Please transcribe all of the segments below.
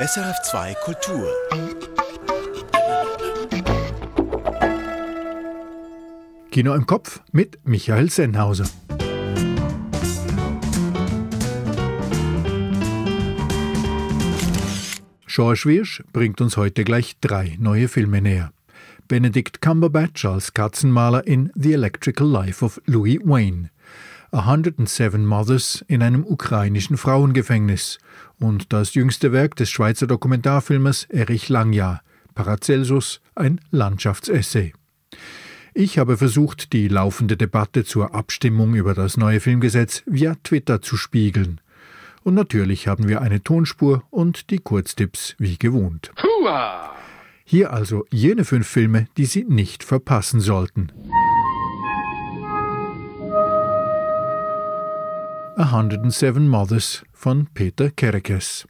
SRF2 Kultur. Kino im Kopf mit Michael Sennhauser. George Wirsch bringt uns heute gleich drei neue Filme näher. Benedict Cumberbatch als Katzenmaler in The Electrical Life of Louis Wayne, 107 Mothers in einem ukrainischen Frauengefängnis und das jüngste Werk des Schweizer Dokumentarfilmers Erich Langjahr, Paracelsus, ein Landschaftsessay. Ich habe versucht, die laufende Debatte zur Abstimmung über das neue Filmgesetz via Twitter zu spiegeln. Und natürlich haben wir eine Tonspur und die Kurztipps wie gewohnt. Hua! Hier also jene fünf Filme, die Sie nicht verpassen sollten. 107 Mothers von Peter Kerekes.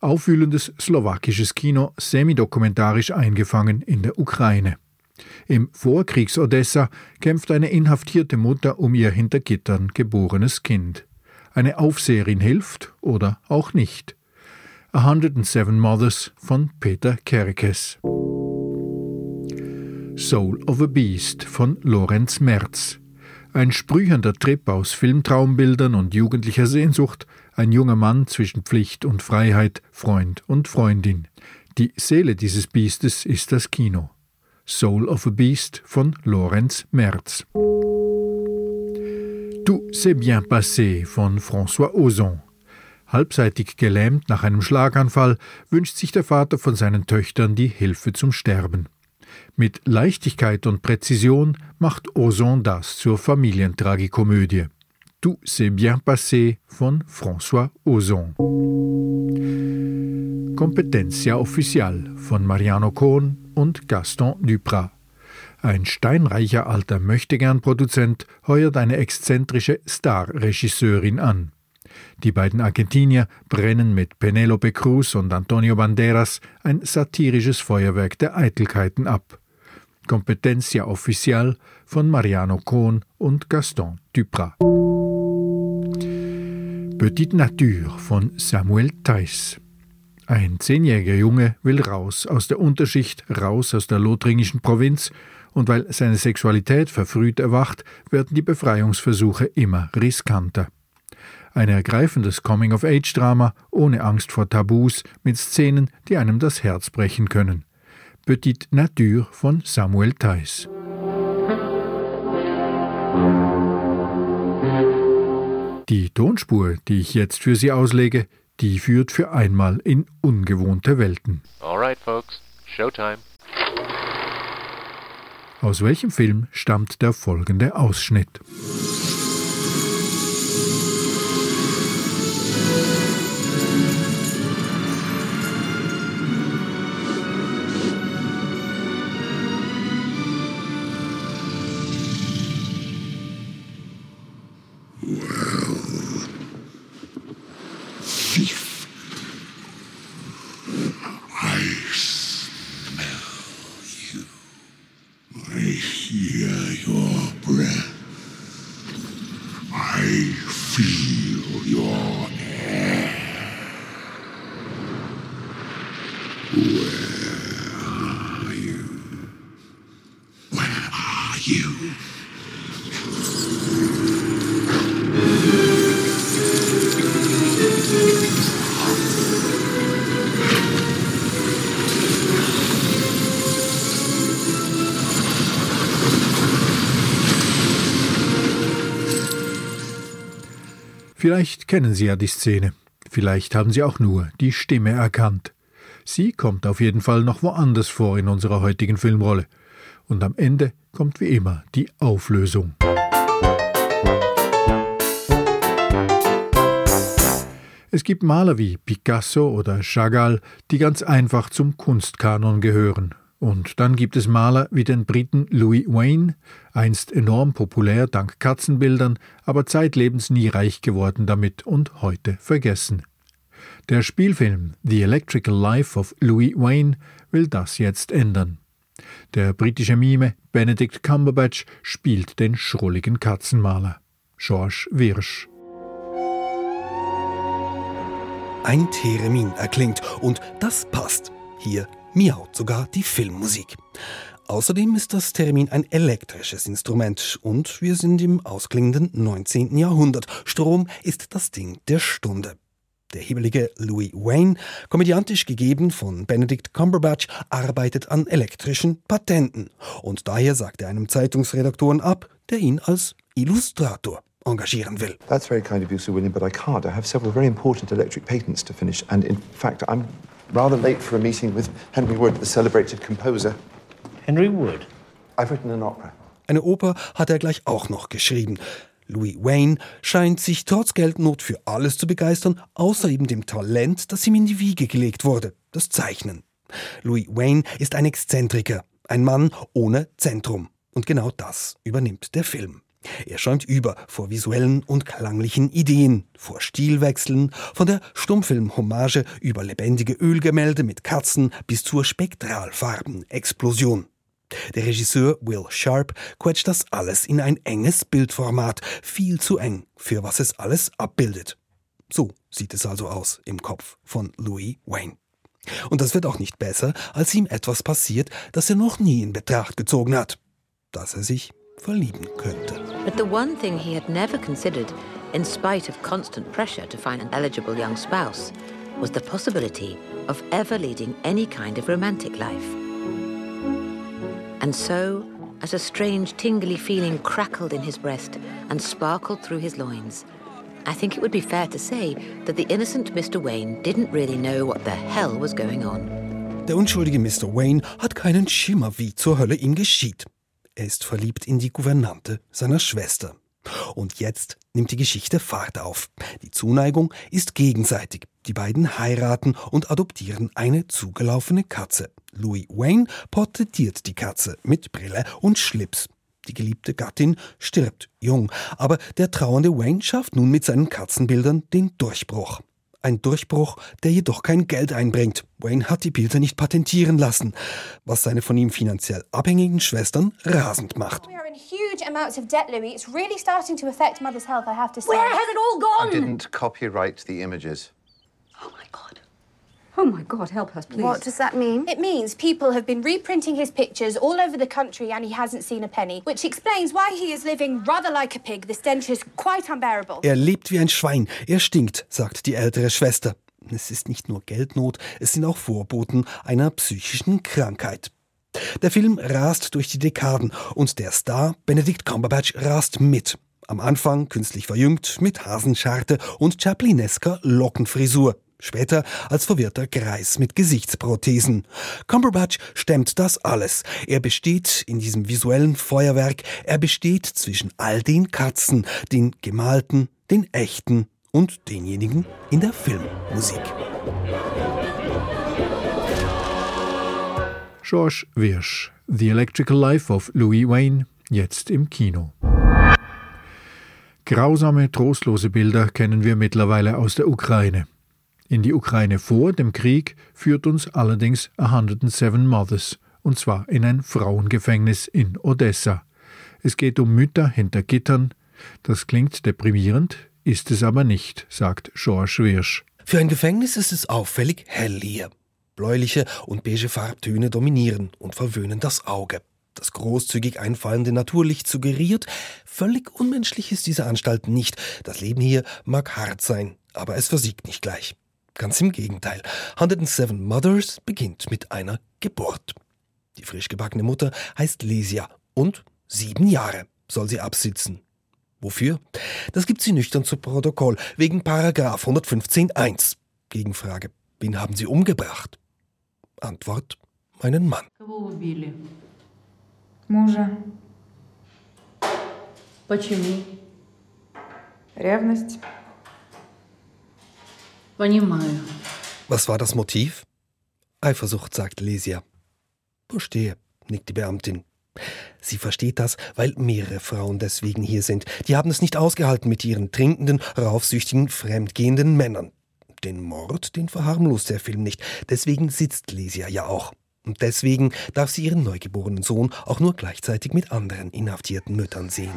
Aufwühlendes slowakisches Kino, semidokumentarisch eingefangen in der Ukraine. Im Vorkriegs-Odessa kämpft eine inhaftierte Mutter um ihr hinter Gittern geborenes Kind. Eine Aufseherin hilft oder auch nicht. 107 Mothers von Peter Kerekes. Soul of a Beast von Lorenz Merz. Ein sprühender Trip aus Filmtraumbildern und jugendlicher Sehnsucht, ein junger Mann zwischen Pflicht und Freiheit, Freund und Freundin. Die Seele dieses Biestes ist das Kino. Soul of a Beast von Lorenz Merz. Tout s'est bien passé von François Ozon. Halbseitig gelähmt nach einem Schlaganfall wünscht sich der Vater von seinen Töchtern die Hilfe zum Sterben. Mit Leichtigkeit und Präzision macht Ozon das zur Familientragikomödie. Tout s'est bien passé von François Ozon. Competencia Official von Mariano Cohn und Gaston Duprat. Ein steinreicher alter Möchtegern-Produzent heuert eine exzentrische Star-Regisseurin an. Die beiden Argentinier brennen mit Penelope Cruz und Antonio Banderas ein satirisches Feuerwerk der Eitelkeiten ab. Competencia Official von Mariano Cohn und Gaston Duprat. Petite Nature von Samuel Theiss. Ein zehnjähriger Junge will raus aus der Unterschicht, raus aus der lothringischen Provinz und weil seine Sexualität verfrüht erwacht, werden die Befreiungsversuche immer riskanter. Ein ergreifendes Coming-of-Age-Drama ohne Angst vor Tabus mit Szenen, die einem das Herz brechen können. Petite Nature von Samuel Theiss. Die Tonspur, die ich jetzt für Sie auslege, die führt für einmal in ungewohnte Welten. All right, folks. Showtime. Aus welchem Film stammt der folgende Ausschnitt? Vielleicht kennen Sie ja die Szene. Vielleicht haben Sie auch nur die Stimme erkannt. Sie kommt auf jeden Fall noch woanders vor in unserer heutigen Filmrolle. Und am Ende kommt wie immer die Auflösung. Es gibt Maler wie Picasso oder Chagall, die ganz einfach zum Kunstkanon gehören und dann gibt es Maler wie den Briten Louis Wayne, einst enorm populär dank Katzenbildern, aber zeitlebens nie reich geworden damit und heute vergessen. Der Spielfilm The Electrical Life of Louis Wayne will das jetzt ändern. Der britische Mime Benedict Cumberbatch spielt den schrulligen Katzenmaler. George Wirsch ein Theremin erklingt und das passt. Hier miaut sogar die Filmmusik. Außerdem ist das Theremin ein elektrisches Instrument und wir sind im ausklingenden 19. Jahrhundert. Strom ist das Ding der Stunde. Der hebelige Louis Wayne, komödiantisch gegeben von Benedict Cumberbatch, arbeitet an elektrischen Patenten. Und daher sagt er einem Zeitungsredaktoren ab, der ihn als Illustrator engagieren will. That's very kind of you, Sir William, but I can't. I have several very important electric patents to finish. And in fact, I'm rather late for a meeting with Henry Wood, the celebrated composer. Henry Wood? I've written an opera. Eine Oper hat er gleich auch noch geschrieben. Louis Wayne scheint sich trotz Geldnot für alles zu begeistern, außer eben dem Talent, das ihm in die Wiege gelegt wurde, das Zeichnen. Louis Wayne ist ein Exzentriker, ein Mann ohne Zentrum. Und genau das übernimmt der Film. Er schäumt über vor visuellen und klanglichen Ideen, vor Stilwechseln, von der Stummfilm-Hommage über lebendige Ölgemälde mit Katzen bis zur Spektralfarben-Explosion. Der Regisseur Will Sharp quetscht das alles in ein enges Bildformat, viel zu eng für was es alles abbildet. So sieht es also aus im Kopf von Louis Wayne. Und das wird auch nicht besser, als ihm etwas passiert, das er noch nie in Betracht gezogen hat, dass er sich verlieben könnte. But the one thing he had never considered, in spite of constant pressure to find an eligible young spouse, was the possibility of ever leading any kind of romantic life. And so, as a strange tingly feeling crackled in his breast and sparkled through his loins, I think it would be fair to say that the innocent Mr. Wayne didn't really know what the hell was going on. Der unschuldige Mr. Wayne hat keinen Schimmer, wie zur Hölle ihm geschieht. Er ist verliebt in die Gouvernante seiner Schwester. Und jetzt nimmt die Geschichte Fahrt auf. Die Zuneigung ist gegenseitig. Die beiden heiraten und adoptieren eine zugelaufene Katze. Louis Wayne porträtiert die Katze mit Brille und Schlips. Die geliebte Gattin stirbt jung, aber der trauernde Wayne schafft nun mit seinen Katzenbildern den Durchbruch. Ein Durchbruch, der jedoch kein Geld einbringt. Wayne hat die Bilder nicht patentieren lassen, was seine von ihm finanziell abhängigen Schwestern rasend macht. Huge amounts of debt, Louis. It's really starting to affect mother's health, I have to say. Where has it all I gone? didn't copyright the images. Oh my god. Oh my god, help us, please. What does that mean? It means people have been reprinting his pictures all over the country and he hasn't seen a penny, which explains why he is living rather like a pig. The stench is quite unbearable. Er lebt wie ein Schwein, er stinkt, sagt die ältere Schwester. Es ist nicht nur Geldnot, es sind auch Vorboten einer psychischen Krankheit. Der Film rast durch die Dekaden und der Star Benedict Cumberbatch rast mit. Am Anfang künstlich verjüngt mit Hasenscharte und Chaplinesker Lockenfrisur. Später als verwirrter Greis mit Gesichtsprothesen. Cumberbatch stemmt das alles. Er besteht in diesem visuellen Feuerwerk, er besteht zwischen all den Katzen, den gemalten, den echten und denjenigen in der Filmmusik. George Wirsch, The Electrical Life of Louis Wayne, jetzt im Kino. Grausame, trostlose Bilder kennen wir mittlerweile aus der Ukraine. In die Ukraine vor dem Krieg führt uns allerdings 107 Mothers, und zwar in ein Frauengefängnis in Odessa. Es geht um Mütter hinter Gittern. Das klingt deprimierend, ist es aber nicht, sagt George Wirsch. Für ein Gefängnis ist es auffällig hell hier. Bläuliche und beige Farbtöne dominieren und verwöhnen das Auge. Das großzügig einfallende Naturlicht suggeriert, völlig unmenschlich ist diese Anstalt nicht. Das Leben hier mag hart sein, aber es versiegt nicht gleich. Ganz im Gegenteil. 107 Mothers beginnt mit einer Geburt. Die frisch gebackene Mutter heißt Lesia und sieben Jahre soll sie absitzen. Wofür? Das gibt sie nüchtern zu Protokoll, wegen Paragraph 115.1. Gegenfrage. Wen haben sie umgebracht? Antwort. Meinen Mann. Кого убили? Мужа. Почему? Ревность. Понимаю. Was war das Motiv? Eifersucht, sagt Lesia. Verstehe, nickt die Beamtin. Sie versteht das, weil mehrere Frauen deswegen hier sind. Die haben es nicht ausgehalten mit ihren trinkenden, raufsüchtigen, fremdgehenden Männern. Den Mord, den verharmlost der Film nicht. Deswegen sitzt Lesia ja auch. Und deswegen darf sie ihren neugeborenen Sohn auch nur gleichzeitig mit anderen inhaftierten Müttern sehen.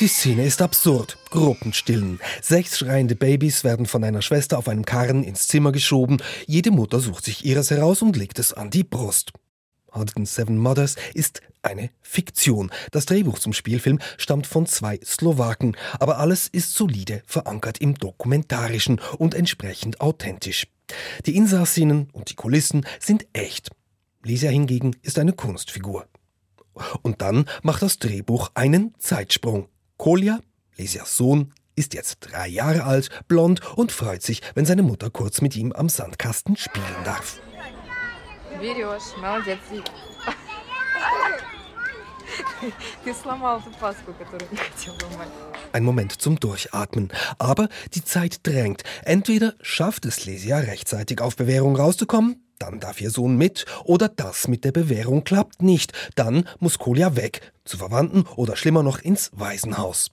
Die Szene ist absurd. Gruppenstillen. Sechs schreiende Babys werden von einer Schwester auf einem Karren ins Zimmer geschoben. Jede Mutter sucht sich ihres heraus und legt es an die Brust. 107 Mothers ist eine Fiktion. Das Drehbuch zum Spielfilm stammt von zwei Slowaken, aber alles ist solide verankert im Dokumentarischen und entsprechend authentisch. Die Insassinnen und die Kulissen sind echt. Lisa hingegen ist eine Kunstfigur. Und dann macht das Drehbuch einen Zeitsprung. Kolja, Lesias Sohn, ist jetzt drei Jahre alt, blond und freut sich, wenn seine Mutter kurz mit ihm am Sandkasten spielen darf. Берешь, молодец. Ты сломал ту паску, которую не хотел ломать. Ein Moment zum Durchatmen. Aber die Zeit drängt. Entweder schafft es Lesia rechtzeitig auf Bewährung rauszukommen, dann darf ihr Sohn mit, oder das mit der Bewährung klappt nicht. Dann muss Kolja weg, zu Verwandten oder schlimmer noch ins Waisenhaus.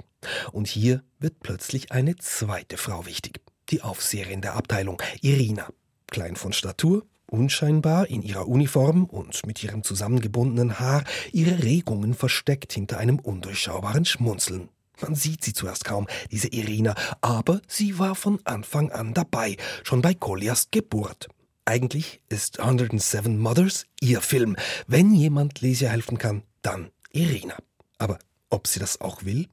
Und hier wird plötzlich eine zweite Frau wichtig. Die Aufseherin der Abteilung, Irina. Klein von Statur, unscheinbar in ihrer Uniform und mit ihrem zusammengebundenen Haar, ihre Regungen versteckt hinter einem undurchschaubaren Schmunzeln. Man sieht sie zuerst kaum, diese Irina, aber sie war von Anfang an dabei, schon bei Koljas Geburt. Eigentlich ist 107 Mothers ihr Film. Wenn jemand Lesia helfen kann, dann Irina. Aber ob sie das auch will?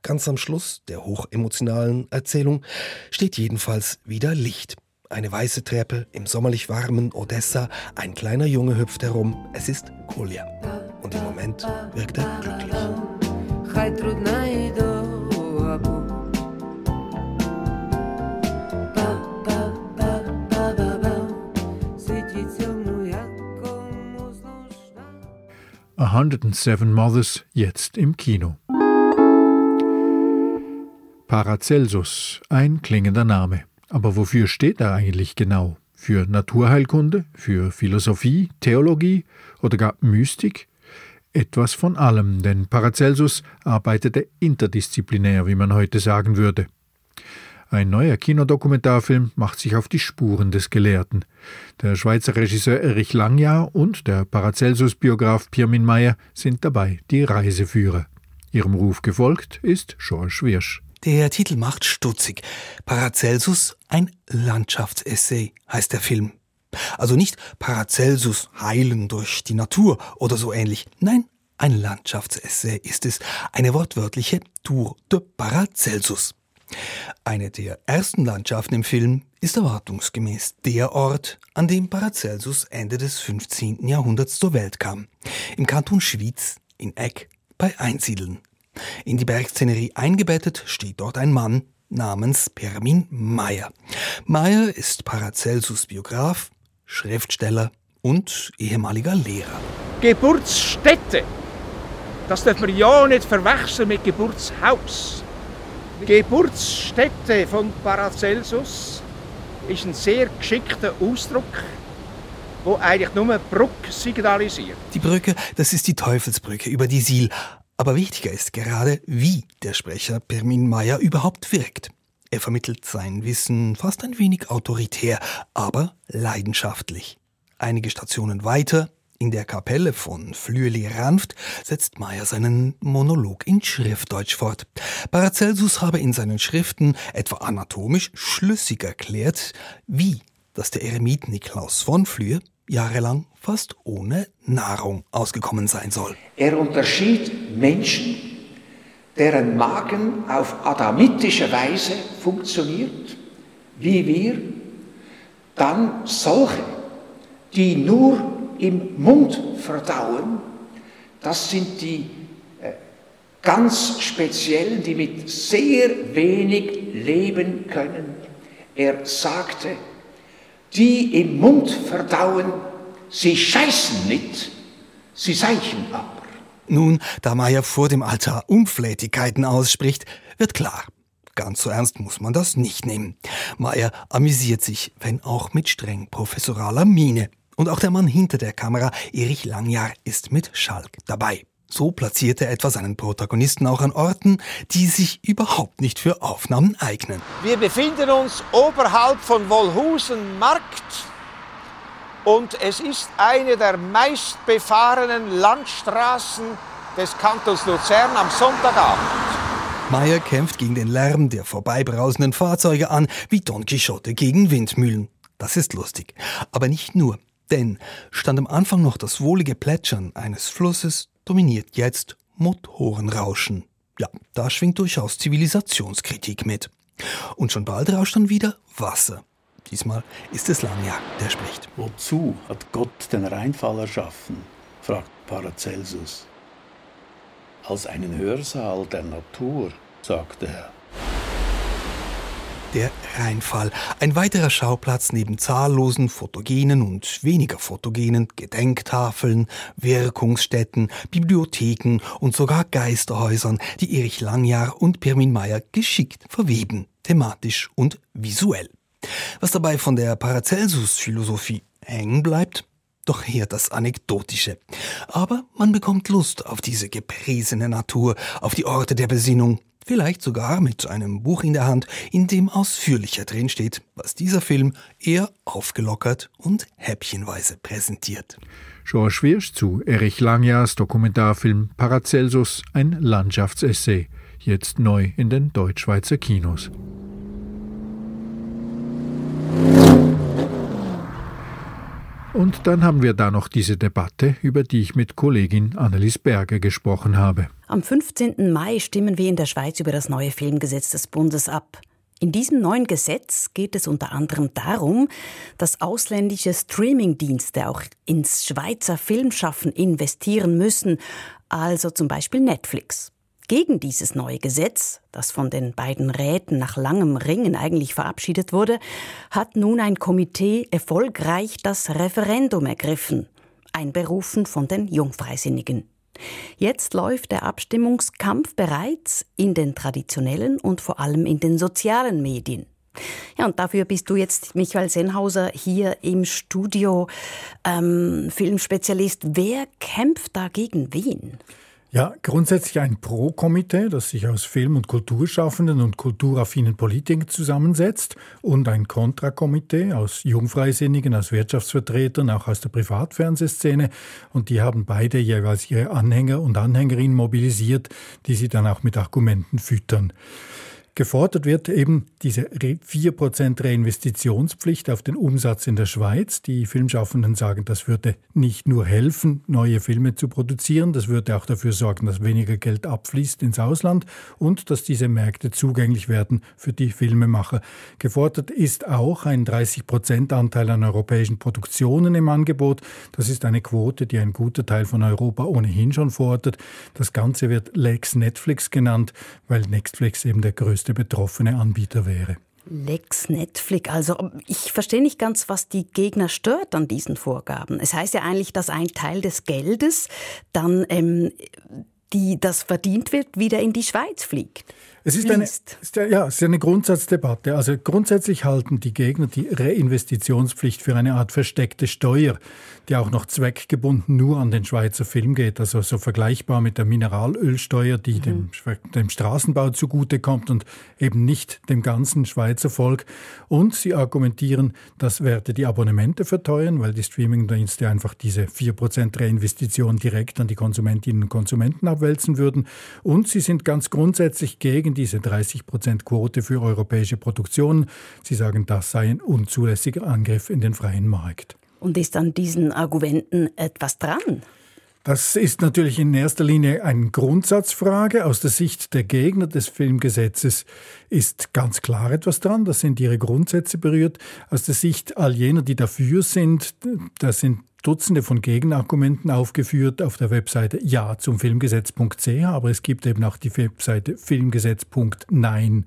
Ganz am Schluss der hochemotionalen Erzählung steht jedenfalls wieder Licht. Eine weiße Treppe im sommerlich warmen Odessa, ein kleiner Junge hüpft herum. Es ist Kolja. Und im Moment wirkt er glücklich. 107 Mothers jetzt im Kino. Paracelsus, ein klingender Name. Aber wofür steht er eigentlich genau? Für Naturheilkunde, für Philosophie, Theologie oder gar Mystik? Etwas von allem, denn Paracelsus arbeitete interdisziplinär, wie man heute sagen würde. Ein neuer Kinodokumentarfilm macht sich auf die Spuren des Gelehrten. Der Schweizer Regisseur Erich Langjahr und der Paracelsus-Biograf Pirmin Meyer sind dabei die Reiseführer. Ihrem Ruf gefolgt ist George Wirsch. Der Titel macht stutzig. Paracelsus, ein Landschaftsessay, heißt der Film. Also nicht Paracelsus heilen durch die Natur oder so ähnlich. Nein, ein Landschaftsessay ist es. Eine wortwörtliche Tour de Paracelsus. Eine der ersten Landschaften im Film ist erwartungsgemäß der Ort, an dem Paracelsus Ende des 15. Jahrhunderts zur Welt kam. Im Kanton Schwyz, in Eck, bei Einsiedeln. In die Bergszenerie eingebettet steht dort ein Mann namens Permin Meyer. Meyer ist Paracelsus Biograf, Schriftsteller und ehemaliger Lehrer. Geburtsstätte, das darf man ja nicht verwechseln mit Geburtshaus. Geburtsstätte von Paracelsus ist ein sehr geschickter Ausdruck, wo eigentlich nur Brücke signalisiert. Die Brücke, das ist die Teufelsbrücke über die Siel. Aber wichtiger ist gerade, wie der Sprecher Permin Meyer überhaupt wirkt. Er vermittelt sein Wissen fast ein wenig autoritär, aber leidenschaftlich. Einige Stationen weiter, in der Kapelle von Flüeli-Ranft, setzt Meyer seinen Monolog in Schriftdeutsch fort. Paracelsus habe in seinen Schriften etwa anatomisch schlüssig erklärt, wie dass der Eremit Niklaus von Flüe jahrelang fast ohne Nahrung ausgekommen sein soll. Er unterschied Menschen, deren Magen auf adamitische Weise funktioniert, wie wir, dann solche, die nur im Mund verdauen, das sind die äh, ganz speziellen, die mit sehr wenig leben können. Er sagte, die im Mund verdauen, sie scheißen nicht, sie seichen aber. Nun, da Meyer vor dem Altar Unflätigkeiten ausspricht, wird klar, ganz so ernst muss man das nicht nehmen. Meyer amüsiert sich, wenn auch mit streng professoraler Miene. Und auch der Mann hinter der Kamera, Erich Langjahr, ist mit Schalk dabei. So platziert er etwa seinen Protagonisten auch an Orten, die sich überhaupt nicht für Aufnahmen eignen. Wir befinden uns oberhalb von Wollhusen Markt und es ist eine der meistbefahrenen Landstraßen des Kantons Luzern am Sonntagabend. Meyer kämpft gegen den Lärm der vorbeibrausenden Fahrzeuge an, wie Don Quixote gegen Windmühlen. Das ist lustig. Aber nicht nur. Denn stand am Anfang noch das wohlige Plätschern eines Flusses, dominiert jetzt Motorenrauschen. Ja, da schwingt durchaus Zivilisationskritik mit. Und schon bald rauscht dann wieder Wasser. Diesmal ist es Langjahr, der spricht. Wozu hat Gott den Rheinfall erschaffen? fragt Paracelsus. Als einen Hörsaal der Natur, sagte er. Der Rheinfall, ein weiterer Schauplatz neben zahllosen fotogenen und weniger fotogenen Gedenktafeln, Wirkungsstätten, Bibliotheken und sogar Geisterhäusern, die Erich Langjahr und Pirmin Meyer geschickt verweben, thematisch und visuell. Was dabei von der Paracelsus-Philosophie hängen bleibt, doch eher das Anekdotische. Aber man bekommt Lust auf diese gepriesene Natur, auf die Orte der Besinnung, vielleicht sogar mit einem Buch in der Hand, in dem ausführlicher drin steht, was dieser Film eher aufgelockert und häppchenweise präsentiert. George Wirsch zu Erich Langjahrs Dokumentarfilm Paracelsus, ein Landschaftsessay, jetzt neu in den Deutschschweizer Kinos. Und dann haben wir da noch diese Debatte, über die ich mit Kollegin Annelies Berger gesprochen habe. Am 15. Mai stimmen wir in der Schweiz über das neue Filmgesetz des Bundes ab. In diesem neuen Gesetz geht es unter anderem darum, dass ausländische Streamingdienste auch ins Schweizer Filmschaffen investieren müssen, also zum Beispiel Netflix. Gegen dieses neue Gesetz, das von den beiden Räten nach langem Ringen eigentlich verabschiedet wurde, hat nun ein Komitee erfolgreich das Referendum ergriffen, einberufen von den Jungfreisinnigen. Jetzt läuft der Abstimmungskampf bereits in den traditionellen und vor allem in den sozialen Medien. Ja, und dafür bist du jetzt, Michael Senhauser, hier im Studio, ähm, Filmspezialist. Wer kämpft da gegen wen? Ja, grundsätzlich ein Pro-Komitee, das sich aus Film- und Kulturschaffenden und kulturaffinen Politikern zusammensetzt und ein Kontrakomitee aus Jungfreisinnigen, aus Wirtschaftsvertretern, auch aus der Privatfernsehszene. Und die haben beide jeweils ihre Anhänger und Anhängerinnen mobilisiert, die sie dann auch mit Argumenten füttern. Gefordert wird eben diese 4% Reinvestitionspflicht auf den Umsatz in der Schweiz. Die Filmschaffenden sagen, das würde nicht nur helfen, neue Filme zu produzieren, das würde auch dafür sorgen, dass weniger Geld abfließt ins Ausland und dass diese Märkte zugänglich werden für die Filmemacher. Gefordert ist auch ein 30% Anteil an europäischen Produktionen im Angebot. Das ist eine Quote, die ein guter Teil von Europa ohnehin schon fordert. Das Ganze wird Lex Netflix genannt, weil Netflix eben der größte größte betroffene Anbieter wäre. Lex Netflix. Also ich verstehe nicht ganz, was die Gegner stört an diesen Vorgaben. Es heißt ja eigentlich, dass ein Teil des Geldes dann, ähm, die das verdient wird, wieder in die Schweiz fliegt. Es ist eine, ja, es ist eine Grundsatzdebatte. Also grundsätzlich halten die Gegner die Reinvestitionspflicht für eine Art versteckte Steuer, die auch noch zweckgebunden nur an den Schweizer Film geht. Also so vergleichbar mit der Mineralölsteuer, die mhm. dem, dem Straßenbau zugutekommt und eben nicht dem ganzen Schweizer Volk. Und sie argumentieren, das werde die Abonnemente verteuern, weil die Streamingdienste einfach diese 4% Reinvestition direkt an die Konsumentinnen und Konsumenten abwälzen würden. Und sie sind ganz grundsätzlich gegen diese 30-Prozent-Quote für europäische Produktionen. Sie sagen, das sei ein unzulässiger Angriff in den freien Markt. Und ist an diesen Argumenten etwas dran? Das ist natürlich in erster Linie eine Grundsatzfrage. Aus der Sicht der Gegner des Filmgesetzes ist ganz klar etwas dran. Das sind ihre Grundsätze berührt. Aus der Sicht all jener, die dafür sind, das sind Dutzende von Gegenargumenten aufgeführt auf der Webseite ja zum Filmgesetz.ch, aber es gibt eben auch die Webseite filmgesetz.nein.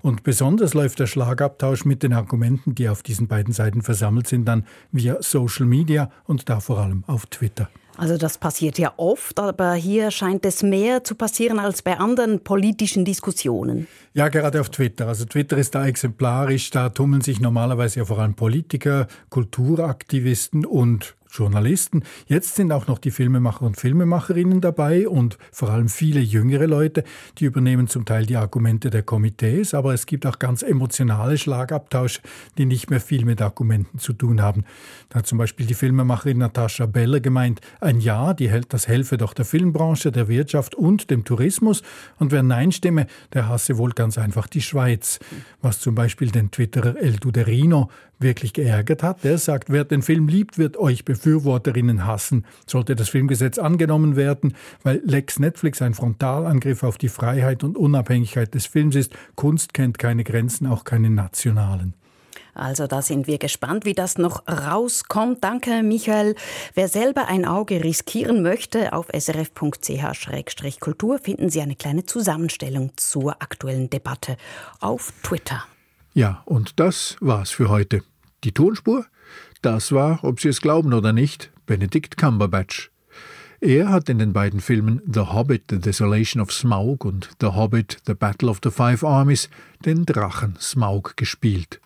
Und besonders läuft der Schlagabtausch mit den Argumenten, die auf diesen beiden Seiten versammelt sind, dann via Social Media und da vor allem auf Twitter. Also das passiert ja oft, aber hier scheint es mehr zu passieren als bei anderen politischen Diskussionen. Ja, gerade auf Twitter. Also Twitter ist da exemplarisch. Da tummeln sich normalerweise ja vor allem Politiker, Kulturaktivisten und Journalisten. Jetzt sind auch noch die Filmemacher und Filmemacherinnen dabei und vor allem viele jüngere Leute, die übernehmen zum Teil die Argumente der Komitees, aber es gibt auch ganz emotionale Schlagabtausche, die nicht mehr viel mit Argumenten zu tun haben. Da hat zum Beispiel die Filmemacherin Natascha Beller gemeint, ein Ja, die, das helfe doch der Filmbranche, der Wirtschaft und dem Tourismus und wer Nein stimme, der hasse wohl ganz einfach die Schweiz. Was zum Beispiel den Twitterer El Duderino wirklich geärgert hat. Der sagt, wer den Film liebt, wird euch Befürworterinnen hassen. Sollte das Filmgesetz angenommen werden, weil Lex Netflix ein Frontalangriff auf die Freiheit und Unabhängigkeit des Films ist. Kunst kennt keine Grenzen, auch keine nationalen. Also da sind wir gespannt, wie das noch rauskommt. Danke, Michael. Wer selber ein Auge riskieren möchte, auf srf.ch-kultur finden Sie eine kleine Zusammenstellung zur aktuellen Debatte auf Twitter. Ja, und das war's für heute. Die Tonspur? Das war, ob Sie es glauben oder nicht, Benedict Cumberbatch. Er hat in den beiden Filmen The Hobbit, The Desolation of Smaug und The Hobbit, The Battle of the Five Armies den Drachen Smaug gespielt.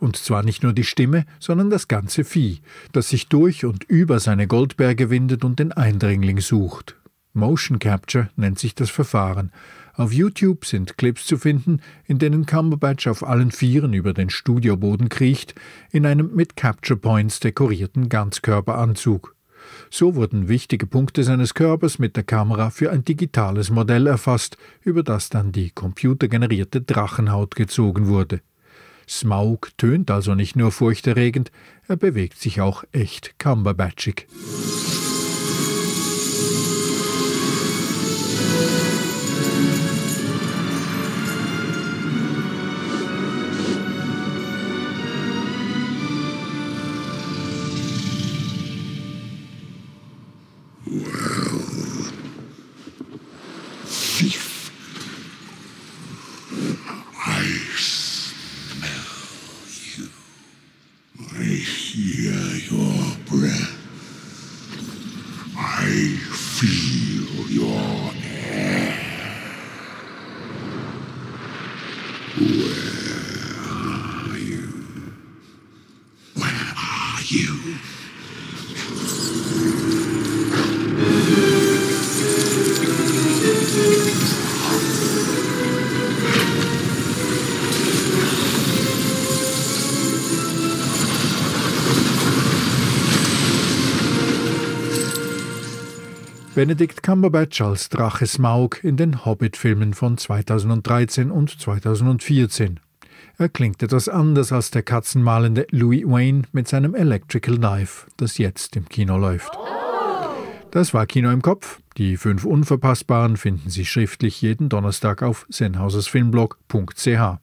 Und zwar nicht nur die Stimme, sondern das ganze Vieh, das sich durch und über seine Goldberge windet und den Eindringling sucht. Motion Capture nennt sich das Verfahren, auf YouTube sind Clips zu finden, in denen Cumberbatch auf allen Vieren über den Studioboden kriecht, in einem mit Capture Points dekorierten Ganzkörperanzug. So wurden wichtige Punkte seines Körpers mit der Kamera für ein digitales Modell erfasst, über das dann die computergenerierte Drachenhaut gezogen wurde. Smaug tönt also nicht nur furchterregend, er bewegt sich auch echt Cumberbatchig. Benedict Cumberbatch als Drache Smaug in den Hobbit-Filmen von 2013 und 2014. Er klingt etwas anders als der katzenmalende Louis Wayne mit seinem Electrical Knife, das jetzt im Kino läuft. Das war Kino im Kopf. Die fünf Unverpassbaren finden Sie schriftlich jeden Donnerstag auf sennhausersfilmblog.ch.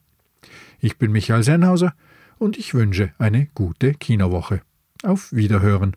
Ich bin Michael Sennhauser und ich wünsche eine gute Kinowoche. Auf Wiederhören.